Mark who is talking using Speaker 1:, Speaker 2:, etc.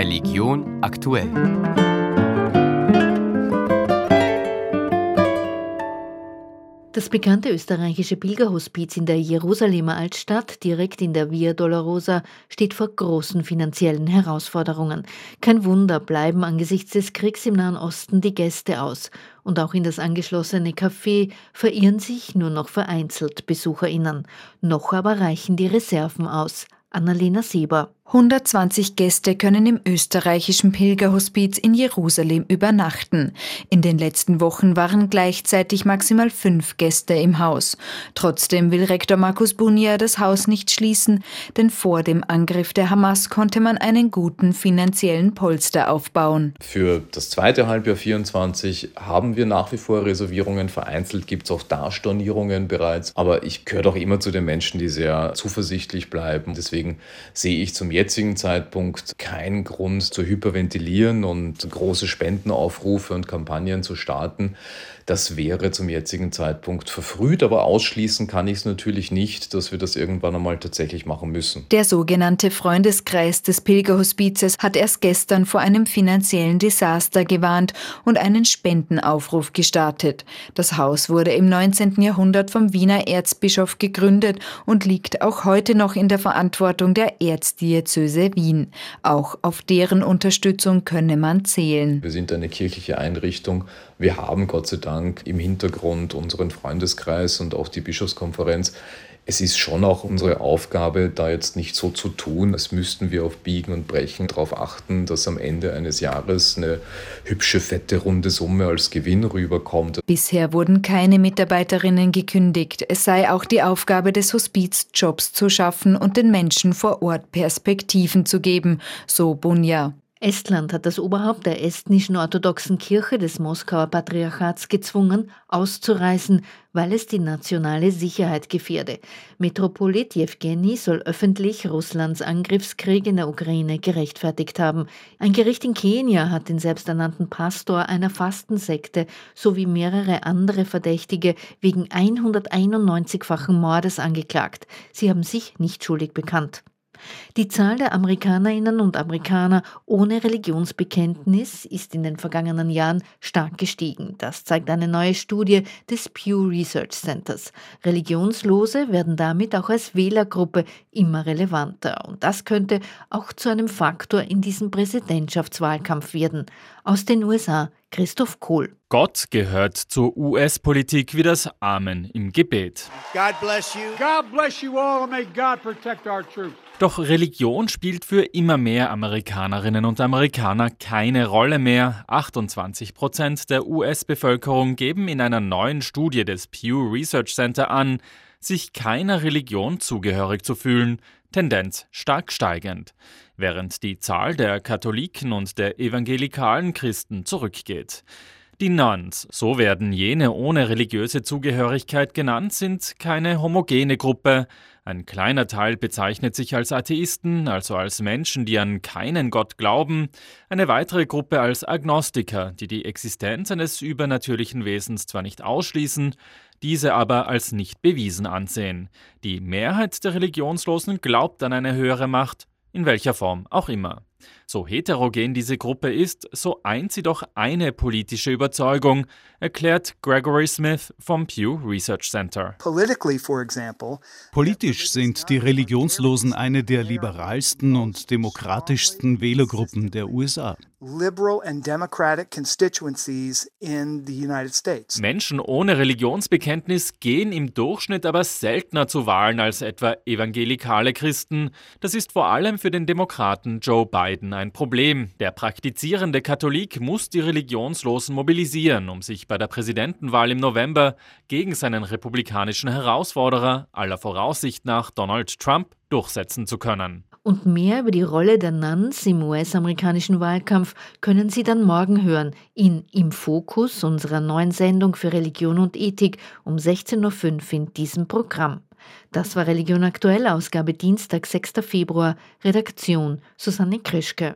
Speaker 1: Religion aktuell.
Speaker 2: Das bekannte österreichische Pilgerhospiz in der Jerusalemer Altstadt, direkt in der Via Dolorosa, steht vor großen finanziellen Herausforderungen. Kein Wunder bleiben angesichts des Kriegs im Nahen Osten die Gäste aus. Und auch in das angeschlossene Café verirren sich nur noch vereinzelt BesucherInnen. Noch aber reichen die Reserven aus. Annalena Sieber.
Speaker 3: 120 Gäste können im österreichischen Pilgerhospiz in Jerusalem übernachten. In den letzten Wochen waren gleichzeitig maximal fünf Gäste im Haus. Trotzdem will Rektor Markus Bunia das Haus nicht schließen, denn vor dem Angriff der Hamas konnte man einen guten finanziellen Polster aufbauen.
Speaker 4: Für das zweite Halbjahr 24 haben wir nach wie vor Reservierungen. Vereinzelt gibt es auch da Stornierungen bereits. Aber ich gehöre doch immer zu den Menschen, die sehr zuversichtlich bleiben. Deswegen sehe ich zum jetzigen Zeitpunkt keinen Grund zu hyperventilieren und große Spendenaufrufe und Kampagnen zu starten. Das wäre zum jetzigen Zeitpunkt verfrüht, aber ausschließen kann ich es natürlich nicht, dass wir das irgendwann einmal tatsächlich machen müssen.
Speaker 3: Der sogenannte Freundeskreis des Pilgerhospizes hat erst gestern vor einem finanziellen Desaster gewarnt und einen Spendenaufruf gestartet. Das Haus wurde im 19. Jahrhundert vom Wiener Erzbischof gegründet und liegt auch heute noch in der Verantwortung der Erzdiözese Wien. Auch auf deren Unterstützung könne man zählen.
Speaker 4: Wir sind eine kirchliche Einrichtung. Wir haben Gott sei Dank im Hintergrund unseren Freundeskreis und auch die Bischofskonferenz. Es ist schon auch unsere Aufgabe, da jetzt nicht so zu tun, als müssten wir auf Biegen und Brechen darauf achten, dass am Ende eines Jahres eine hübsche, fette, runde Summe als Gewinn rüberkommt.
Speaker 3: Bisher wurden keine Mitarbeiterinnen gekündigt. Es sei auch die Aufgabe des Hospiz, Jobs zu schaffen und den Menschen vor Ort Perspektiven zu geben, so Bunja.
Speaker 2: Estland hat das Oberhaupt der estnischen orthodoxen Kirche des Moskauer Patriarchats gezwungen, auszureisen, weil es die nationale Sicherheit gefährde. Metropolit Jewgeni soll öffentlich Russlands Angriffskrieg in der Ukraine gerechtfertigt haben. Ein Gericht in Kenia hat den selbsternannten Pastor einer Fastensekte sowie mehrere andere Verdächtige wegen 191-fachen Mordes angeklagt. Sie haben sich nicht schuldig bekannt. Die Zahl der Amerikanerinnen und Amerikaner ohne Religionsbekenntnis ist in den vergangenen Jahren stark gestiegen. Das zeigt eine neue Studie des Pew Research Centers. Religionslose werden damit auch als Wählergruppe immer relevanter. Und das könnte auch zu einem Faktor in diesem Präsidentschaftswahlkampf werden. Aus den USA Christoph Kohl.
Speaker 5: Gott gehört zur US-Politik wie das Amen im Gebet. God bless you. God bless you all and may God protect our troops. Doch Religion spielt für immer mehr Amerikanerinnen und Amerikaner keine Rolle mehr. 28 Prozent der US-Bevölkerung geben in einer neuen Studie des Pew Research Center an, sich keiner Religion zugehörig zu fühlen, Tendenz stark steigend, während die Zahl der Katholiken und der evangelikalen Christen zurückgeht. Die Nuns, so werden jene ohne religiöse Zugehörigkeit genannt, sind keine homogene Gruppe, ein kleiner Teil bezeichnet sich als Atheisten, also als Menschen, die an keinen Gott glauben, eine weitere Gruppe als Agnostiker, die die Existenz eines übernatürlichen Wesens zwar nicht ausschließen, diese aber als nicht bewiesen ansehen. Die Mehrheit der Religionslosen glaubt an eine höhere Macht, in welcher Form auch immer. So heterogen diese Gruppe ist, so eint sie doch eine politische Überzeugung, erklärt Gregory Smith vom Pew Research Center.
Speaker 6: Politisch sind die Religionslosen eine der liberalsten und demokratischsten Wählergruppen der USA.
Speaker 5: Menschen ohne Religionsbekenntnis gehen im Durchschnitt aber seltener zu Wahlen als etwa evangelikale Christen. Das ist vor allem für den Demokraten Joe Biden ein Problem. Der praktizierende Katholik muss die Religionslosen mobilisieren, um sich bei der Präsidentenwahl im November gegen seinen republikanischen Herausforderer, aller Voraussicht nach Donald Trump, durchsetzen zu können.
Speaker 2: Und mehr über die Rolle der Nuns im US-amerikanischen Wahlkampf können Sie dann morgen hören in Im Fokus unserer neuen Sendung für Religion und Ethik um 16.05 Uhr in diesem Programm. Das war Religion aktuell, Ausgabe Dienstag, 6. Februar, Redaktion Susanne Krischke.